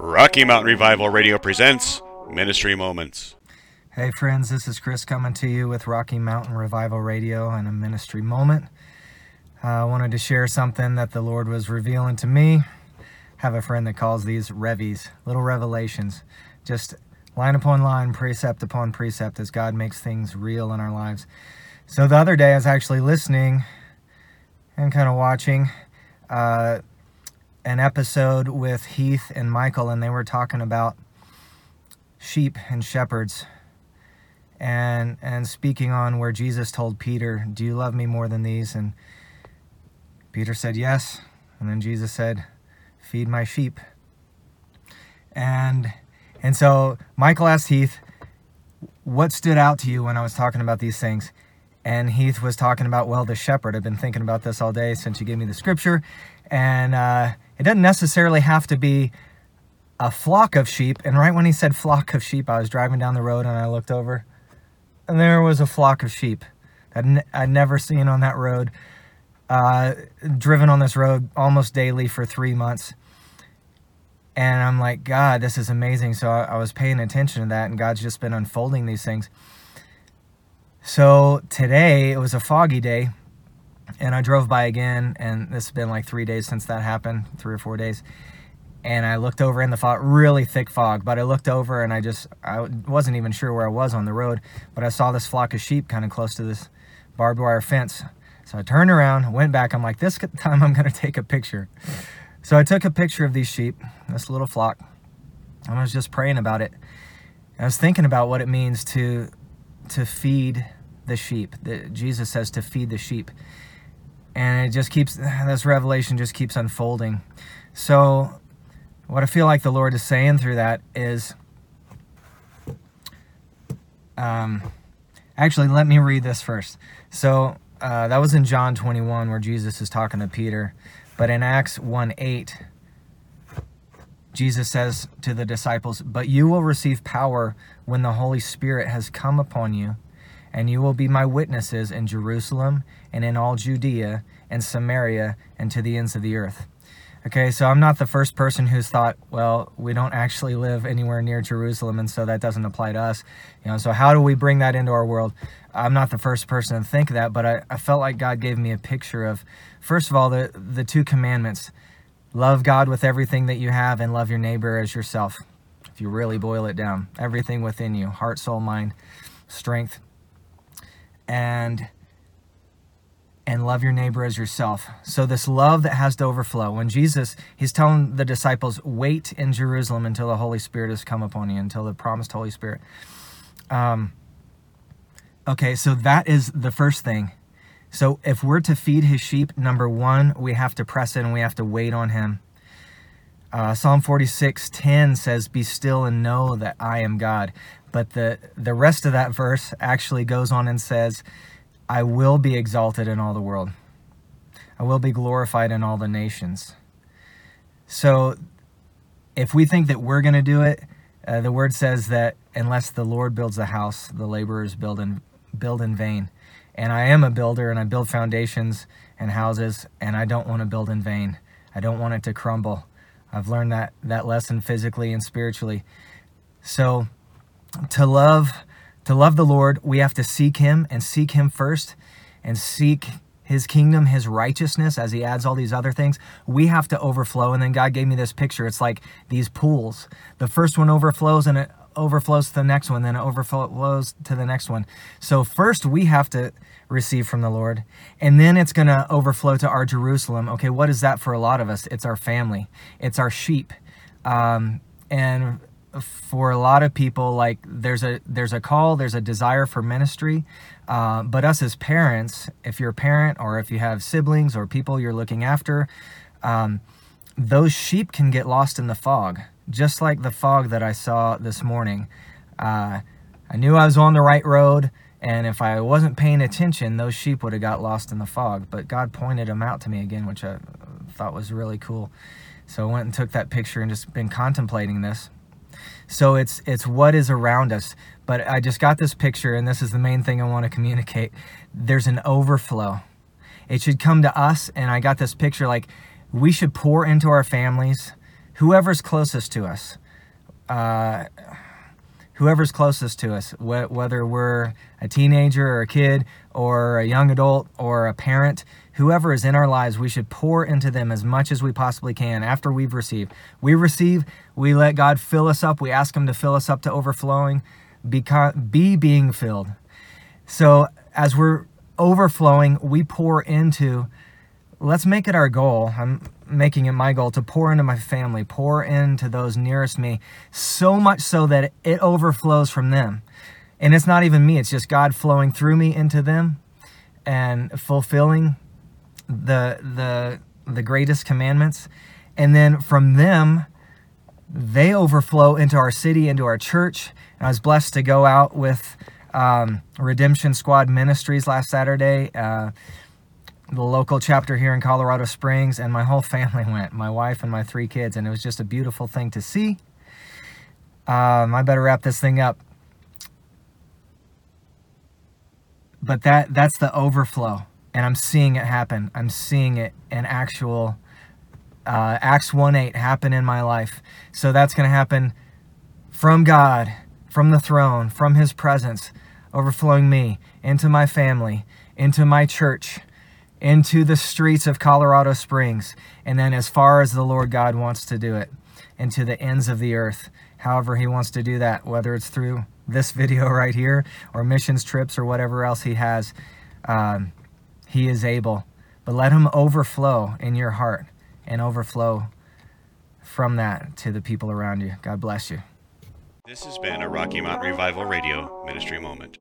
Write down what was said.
Rocky Mountain Revival Radio presents Ministry Moments. Hey, friends, this is Chris coming to you with Rocky Mountain Revival Radio and a ministry moment. I wanted to share something that the Lord was revealing to me. have a friend that calls these revies, little revelations, just line upon line, precept upon precept, as God makes things real in our lives. So the other day, I was actually listening and kind of watching uh, an episode with Heath and Michael, and they were talking about sheep and shepherds and and speaking on where Jesus told Peter, "Do you love me more than these?" and Peter said, "Yes." And then Jesus said, "Feed my sheep." And and so Michael asked Heath, "What stood out to you when I was talking about these things?" And Heath was talking about, well, the shepherd. I've been thinking about this all day since you gave me the scripture, and uh, it doesn't necessarily have to be a flock of sheep. And right when he said flock of sheep, I was driving down the road and I looked over and there was a flock of sheep that I'd never seen on that road. Uh, driven on this road almost daily for three months. And I'm like, God, this is amazing. So I, I was paying attention to that, and God's just been unfolding these things. So today, it was a foggy day, and I drove by again, and this has been like three days since that happened, three or four days and I looked over in the fog, really thick fog, but I looked over and I just, I wasn't even sure where I was on the road, but I saw this flock of sheep kind of close to this barbed wire fence. So I turned around, went back. I'm like, this time I'm going to take a picture. So I took a picture of these sheep, this little flock. I was just praying about it. I was thinking about what it means to, to feed the sheep. That Jesus says to feed the sheep. And it just keeps, this revelation just keeps unfolding. So what I feel like the Lord is saying through that is, um, actually, let me read this first. So uh, that was in John 21 where Jesus is talking to Peter. But in Acts 1 8, Jesus says to the disciples, But you will receive power when the Holy Spirit has come upon you, and you will be my witnesses in Jerusalem and in all Judea and Samaria and to the ends of the earth. Okay, so I'm not the first person who's thought, well, we don't actually live anywhere near Jerusalem, and so that doesn't apply to us. You know, so how do we bring that into our world? I'm not the first person to think that, but I, I felt like God gave me a picture of, first of all, the, the two commandments love God with everything that you have and love your neighbor as yourself. If you really boil it down, everything within you heart, soul, mind, strength. And and love your neighbor as yourself. So this love that has to overflow. When Jesus, he's telling the disciples, wait in Jerusalem until the Holy Spirit has come upon you, until the promised Holy Spirit. Um, okay, so that is the first thing. So if we're to feed his sheep, number one, we have to press and we have to wait on him. Uh, Psalm 46, 10 says, Be still and know that I am God. But the, the rest of that verse actually goes on and says, I will be exalted in all the world. I will be glorified in all the nations. So if we think that we're going to do it, uh, the word says that unless the Lord builds the house, the laborers build in, build in vain. And I am a builder and I build foundations and houses and I don't want to build in vain. I don't want it to crumble. I've learned that, that lesson physically and spiritually. So to love to love the Lord, we have to seek Him and seek Him first and seek His kingdom, His righteousness as He adds all these other things. We have to overflow. And then God gave me this picture. It's like these pools. The first one overflows and it overflows to the next one, then it overflows to the next one. So first we have to receive from the Lord, and then it's going to overflow to our Jerusalem. Okay, what is that for a lot of us? It's our family, it's our sheep. Um, and for a lot of people like there's a there's a call there's a desire for ministry uh, but us as parents if you're a parent or if you have siblings or people you're looking after um, those sheep can get lost in the fog just like the fog that i saw this morning uh, i knew i was on the right road and if i wasn't paying attention those sheep would have got lost in the fog but god pointed them out to me again which i thought was really cool so i went and took that picture and just been contemplating this so it's it's what is around us. But I just got this picture, and this is the main thing I want to communicate. There's an overflow. It should come to us, and I got this picture like we should pour into our families, whoever's closest to us. Uh, whoever's closest to us, wh- whether we're a teenager or a kid or a young adult or a parent, whoever is in our lives, we should pour into them as much as we possibly can after we've received. We receive, we let God fill us up, we ask Him to fill us up to overflowing, be being filled. So as we're overflowing, we pour into, let's make it our goal. I'm making it my goal to pour into my family, pour into those nearest me, so much so that it overflows from them. And it's not even me, it's just God flowing through me into them and fulfilling the the the greatest commandments. And then from them, they overflow into our city, into our church. And I was blessed to go out with um, Redemption Squad Ministries last Saturday. Uh, the local chapter here in Colorado Springs, and my whole family went, my wife and my three kids, and it was just a beautiful thing to see. Um, I better wrap this thing up. But that that's the overflow, and I'm seeing it happen. I'm seeing it in actual uh, Acts 1 8 happen in my life. So that's going to happen from God, from the throne, from His presence, overflowing me into my family, into my church into the streets of Colorado Springs, and then as far as the Lord God wants to do it, into the ends of the earth. However, He wants to do that, whether it's through this video right here, or missions trips, or whatever else He has, um, He is able. But let Him overflow in your heart and overflow from that to the people around you. God bless you. This has been a Rocky Mountain Revival Radio Ministry Moment.